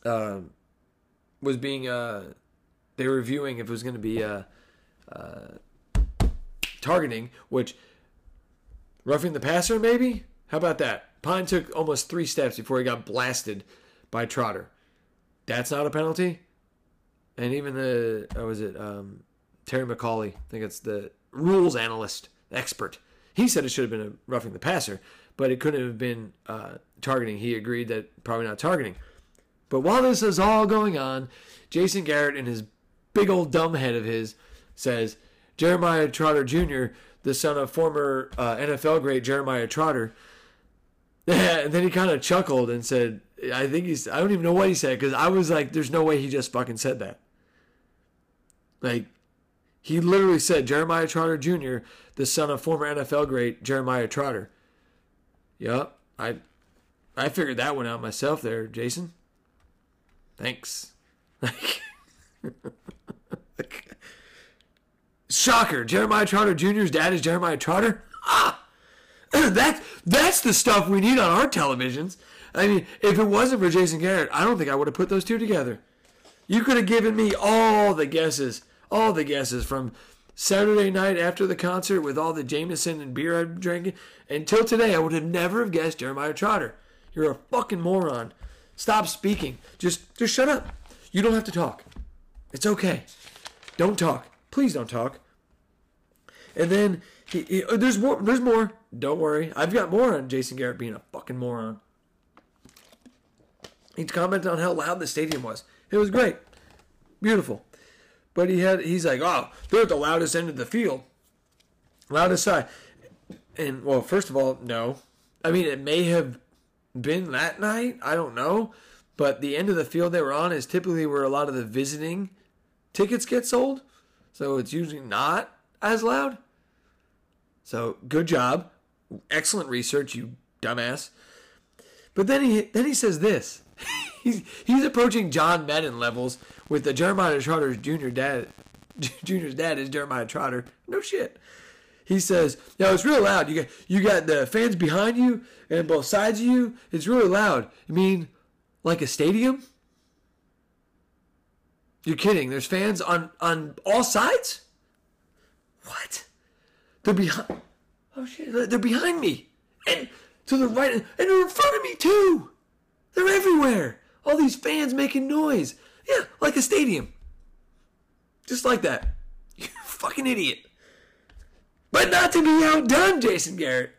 Um, was being uh, they were reviewing if it was going to be uh, uh, targeting, which roughing the passer maybe. How about that? Pyne took almost three steps before he got blasted by Trotter. That's not a penalty. And even the uh, was it um, Terry McAulay? I think it's the rules analyst expert. He said it should have been a roughing the passer, but it couldn't have been uh, targeting. He agreed that probably not targeting. But while this is all going on, Jason Garrett in his big old dumb head of his says Jeremiah Trotter Jr., the son of former uh, NFL great Jeremiah Trotter. and then he kind of chuckled and said, I think he's, I don't even know what he said because I was like, there's no way he just fucking said that. Like, he literally said Jeremiah Trotter Jr., the son of former NFL great Jeremiah Trotter. Yep, I I figured that one out myself there, Jason. Thanks. Shocker! Jeremiah Trotter Jr.'s dad is Jeremiah Trotter. Ah, that that's the stuff we need on our televisions. I mean, if it wasn't for Jason Garrett, I don't think I would have put those two together. You could have given me all the guesses, all the guesses from Saturday night after the concert with all the Jameson and beer I'm drinking. Until today, I would have never have guessed Jeremiah Trotter. You're a fucking moron. Stop speaking. Just just shut up. You don't have to talk. It's okay. Don't talk. Please don't talk. And then he, he, uh, there's more. There's more. Don't worry. I've got more on Jason Garrett being a fucking moron. He commented on how loud the stadium was. It was great, beautiful. But he had. He's like, oh, they're at the loudest end of the field, loudest side. And well, first of all, no. I mean, it may have been that night. I don't know. But the end of the field they were on is typically where a lot of the visiting tickets get sold. So it's usually not as loud. So good job. Excellent research, you dumbass. But then he then he says this. he's he's approaching John Madden levels with the Jeremiah Trotter's junior dad junior's dad is Jeremiah Trotter. No shit. He says, "Yo, it's real loud. You got you got the fans behind you and both sides of you. It's really loud. I mean, like a stadium? You're kidding. There's fans on on all sides? What? They're behind Oh shit, they're behind me. And to the right and they're in front of me too. They're everywhere. All these fans making noise. Yeah, like a stadium. Just like that. You fucking idiot. But not to be outdone, Jason Garrett.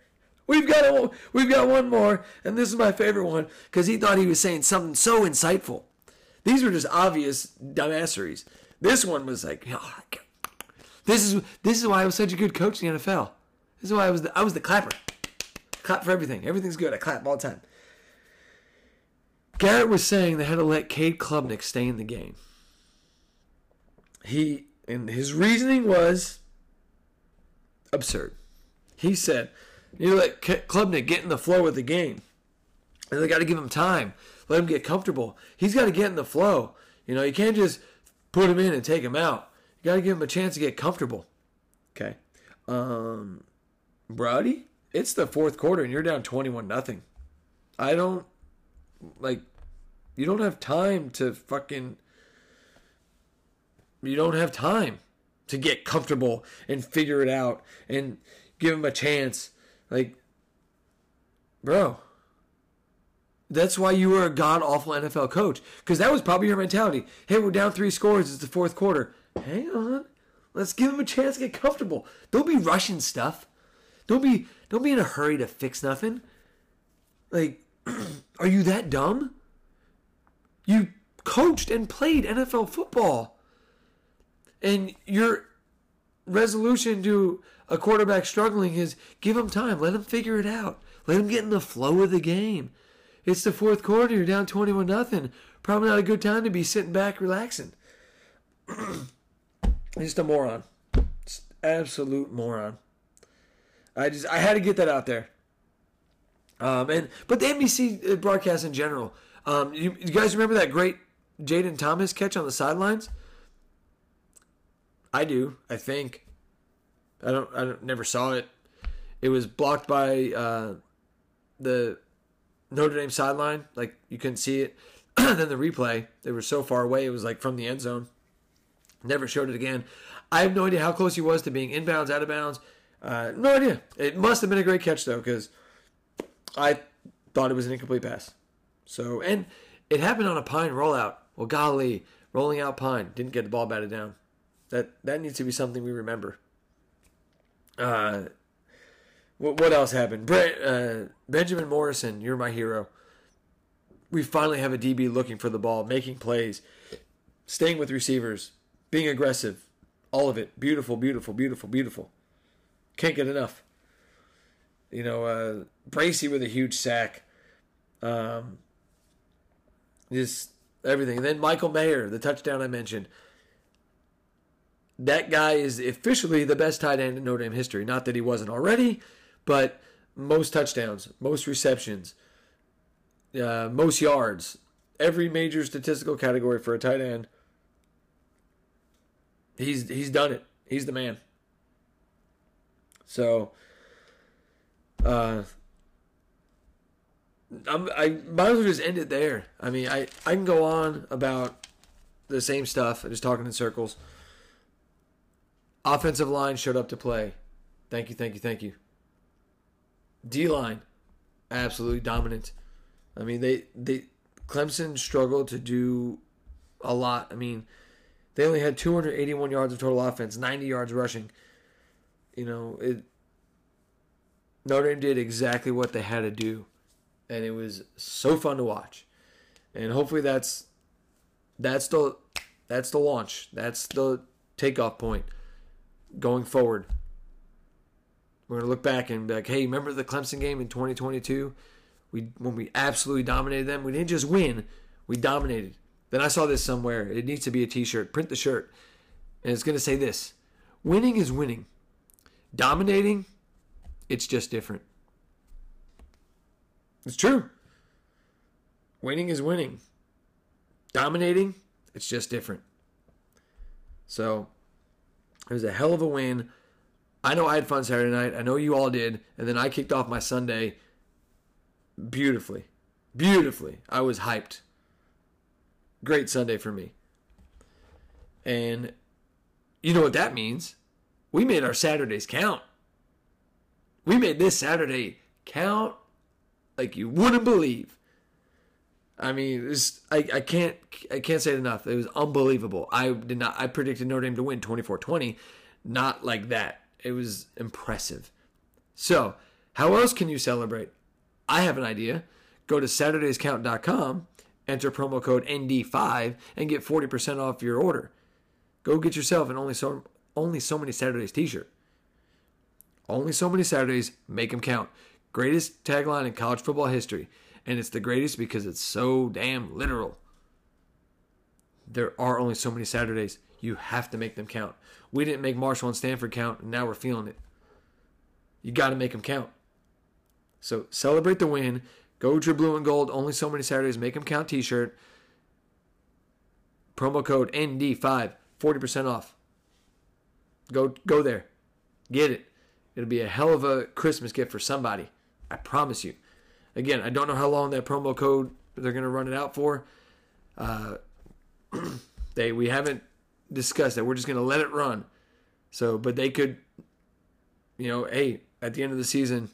We've got a, we've got one more, and this is my favorite one because he thought he was saying something so insightful. These were just obvious dumbasseries. This one was like, oh, this is this is why I was such a good coach in the NFL. This is why I was the, I was the clapper. Clap for everything. Everything's good. I clap all the time. Garrett was saying they had to let Cade Klubnik stay in the game. He and his reasoning was absurd. He said, "You let Klubnik get in the flow of the game, and they got to give him time, let him get comfortable. He's got to get in the flow. You know, you can't just put him in and take him out. You got to give him a chance to get comfortable." Okay, um, Brody, it's the fourth quarter and you're down twenty-one nothing. I don't like. You don't have time to fucking. You don't have time to get comfortable and figure it out and give him a chance. Like, bro, that's why you were a god awful NFL coach. Because that was probably your mentality. Hey, we're down three scores. It's the fourth quarter. Hang on. Let's give him a chance to get comfortable. Don't be rushing stuff. Don't be don't be in a hurry to fix nothing. Like, are you that dumb? You coached and played NFL football. And your resolution to a quarterback struggling is give him time, let him figure it out. Let him get in the flow of the game. It's the fourth quarter. You're down 21 nothing. Probably not a good time to be sitting back relaxing. just a moron. Just absolute moron. I just I had to get that out there. Um, and but the NBC broadcast in general. Um, you, you guys remember that great Jayden Thomas catch on the sidelines? I do. I think. I don't. I don't, never saw it. It was blocked by uh, the Notre Dame sideline. Like you couldn't see it. then the replay, they were so far away. It was like from the end zone. Never showed it again. I have no idea how close he was to being inbounds, out of bounds. Uh, no idea. It must have been a great catch though, because I thought it was an incomplete pass. So and it happened on a Pyne rollout. Well, golly, rolling out Pyne didn't get the ball batted down. That that needs to be something we remember. Uh, what what else happened? Bre- uh, Benjamin Morrison, you're my hero. We finally have a DB looking for the ball, making plays, staying with receivers, being aggressive, all of it. Beautiful, beautiful, beautiful, beautiful. Can't get enough. You know, uh, Bracy with a huge sack. Um, just everything. And then Michael Mayer, the touchdown I mentioned. That guy is officially the best tight end in Notre Dame history. Not that he wasn't already, but most touchdowns, most receptions, uh, most yards, every major statistical category for a tight end. He's he's done it. He's the man. So, uh, I'm, I might as well just end it there. I mean, I, I can go on about the same stuff, just talking in circles. Offensive line showed up to play. Thank you, thank you, thank you. D line, absolutely dominant. I mean, they they Clemson struggled to do a lot. I mean, they only had 281 yards of total offense, 90 yards rushing. You know, it Notre Dame did exactly what they had to do and it was so fun to watch. And hopefully that's that's the that's the launch. That's the takeoff point going forward. We're gonna look back and be like, hey, remember the Clemson game in 2022? We when we absolutely dominated them. We didn't just win, we dominated. Then I saw this somewhere. It needs to be a T-shirt. Print the shirt, and it's gonna say this: Winning is winning. Dominating, it's just different. It's true. Winning is winning. Dominating, it's just different. So, it was a hell of a win. I know I had fun Saturday night. I know you all did. And then I kicked off my Sunday beautifully. Beautifully. I was hyped. Great Sunday for me. And you know what that means? We made our Saturdays count. We made this Saturday count like you wouldn't believe. I mean, I, I can't I can't say it enough. It was unbelievable. I did not I predicted Notre Dame to win 24-20, not like that. It was impressive. So, how else can you celebrate? I have an idea. Go to SaturdaysCount.com, enter promo code ND5, and get 40% off your order. Go get yourself an only so only so many Saturdays t-shirt. Only so many Saturdays, make them count. Greatest tagline in college football history. And it's the greatest because it's so damn literal. There are only so many Saturdays. You have to make them count. We didn't make Marshall and Stanford count, and now we're feeling it. You got to make them count. So celebrate the win. Go to blue and gold. Only so many Saturdays. Make them count t shirt. Promo code ND5. 40% off. Go, go there. Get it. It'll be a hell of a Christmas gift for somebody. I promise you. Again, I don't know how long that promo code they're going to run it out for. Uh, they we haven't discussed that. We're just going to let it run. So, but they could, you know, hey, at the end of the season,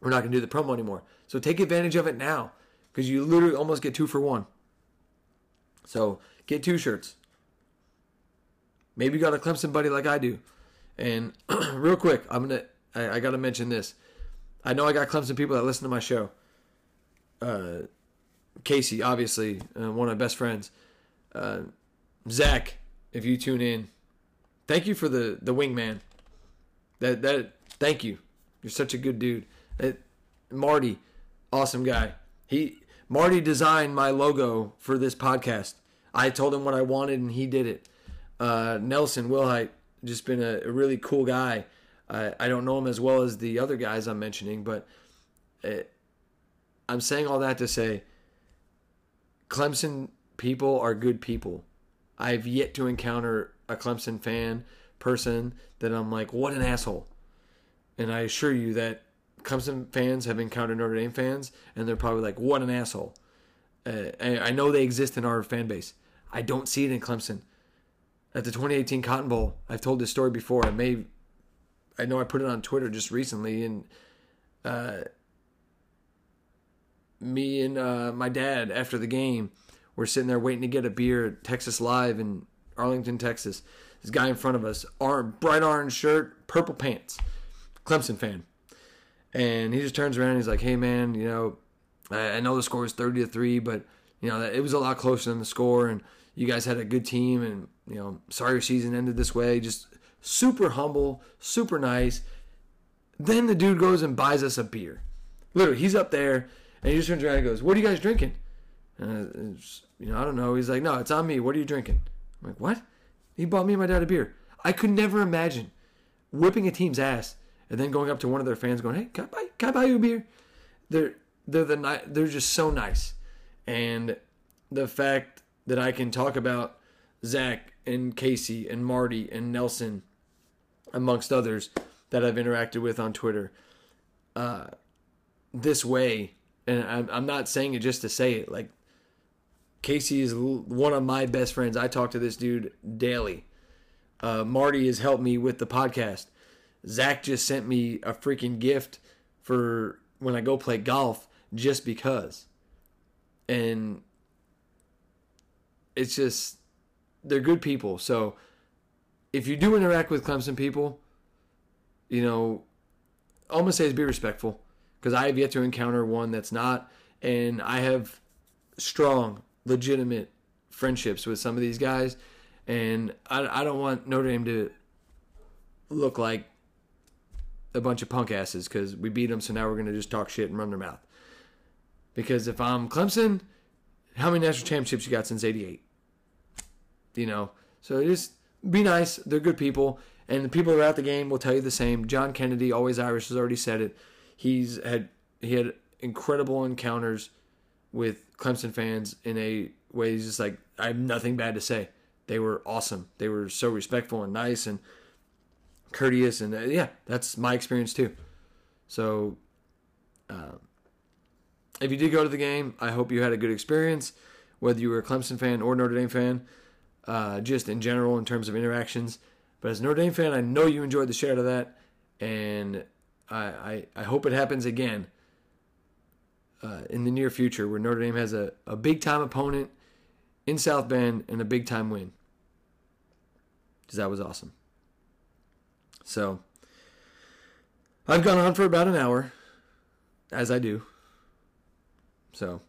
we're not going to do the promo anymore. So take advantage of it now because you literally almost get two for one. So get two shirts. Maybe you got a Clemson buddy like I do. And real quick, I'm gonna I, I got to mention this. I know I got Clemson people that listen to my show. Uh, Casey, obviously, uh, one of my best friends. Uh, Zach, if you tune in, thank you for the the wingman. That that thank you. You're such a good dude. It Marty, awesome guy. He Marty designed my logo for this podcast. I told him what I wanted and he did it. Uh, Nelson Wilhite, just been a, a really cool guy. I, I don't know him as well as the other guys I'm mentioning, but it, I'm saying all that to say Clemson people are good people. I've yet to encounter a Clemson fan person that I'm like, what an asshole. And I assure you that Clemson fans have encountered Notre Dame fans, and they're probably like, what an asshole. Uh, I know they exist in our fan base. I don't see it in Clemson. At the 2018 Cotton Bowl, I've told this story before. I may, I know I put it on Twitter just recently, and uh, me and uh, my dad after the game were sitting there waiting to get a beer at Texas Live in Arlington, Texas. This guy in front of us, bright orange shirt, purple pants, Clemson fan, and he just turns around and he's like, "Hey man, you know, I, I know the score was thirty to three, but you know it was a lot closer than the score, and you guys had a good team, and you know, sorry your season ended this way." Just super humble, super nice. Then the dude goes and buys us a beer. Literally, he's up there and he just turns around and goes, "What are you guys drinking?" And you know, I don't know. He's like, "No, it's on me. What are you drinking?" I'm like, "What?" He bought me and my dad a beer. I could never imagine whipping a team's ass and then going up to one of their fans, going, "Hey, can I buy, can I buy you a beer?" They're they're the they're just so nice, and the fact that I can talk about Zach and Casey and Marty and Nelson, amongst others that I've interacted with on Twitter, uh, this way and I'm, I'm not saying it just to say it. Like Casey is one of my best friends. I talk to this dude daily. Uh, Marty has helped me with the podcast. Zach just sent me a freaking gift for when I go play golf just because. And it's just, they're good people. So if you do interact with Clemson people, you know, all I'm to say is be respectful because I have yet to encounter one that's not. And I have strong, legitimate friendships with some of these guys. And I, I don't want Notre Dame to look like a bunch of punk asses because we beat them, so now we're going to just talk shit and run their mouth. Because if I'm Clemson, how many national championships you got since 88? You know, so just be nice. They're good people. And the people who are at the game will tell you the same. John Kennedy, always Irish, has already said it he's had he had incredible encounters with Clemson fans in a way he's just like I have nothing bad to say. They were awesome. They were so respectful and nice and courteous and uh, yeah, that's my experience too. So uh, if you did go to the game, I hope you had a good experience, whether you were a Clemson fan or Notre Dame fan, uh, just in general in terms of interactions. But as a Notre Dame fan, I know you enjoyed the share of that, and I, I, I hope it happens again uh, in the near future where Notre Dame has a, a big time opponent in South Bend and a big time win. Because that was awesome. So, I've gone on for about an hour, as I do. So,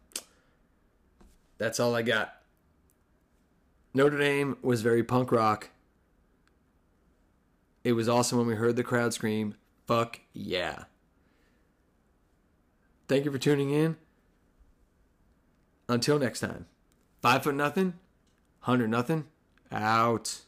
that's all I got. Notre Dame was very punk rock. It was awesome when we heard the crowd scream, Fuck yeah. Thank you for tuning in. Until next time. Five foot nothing, hundred nothing, out.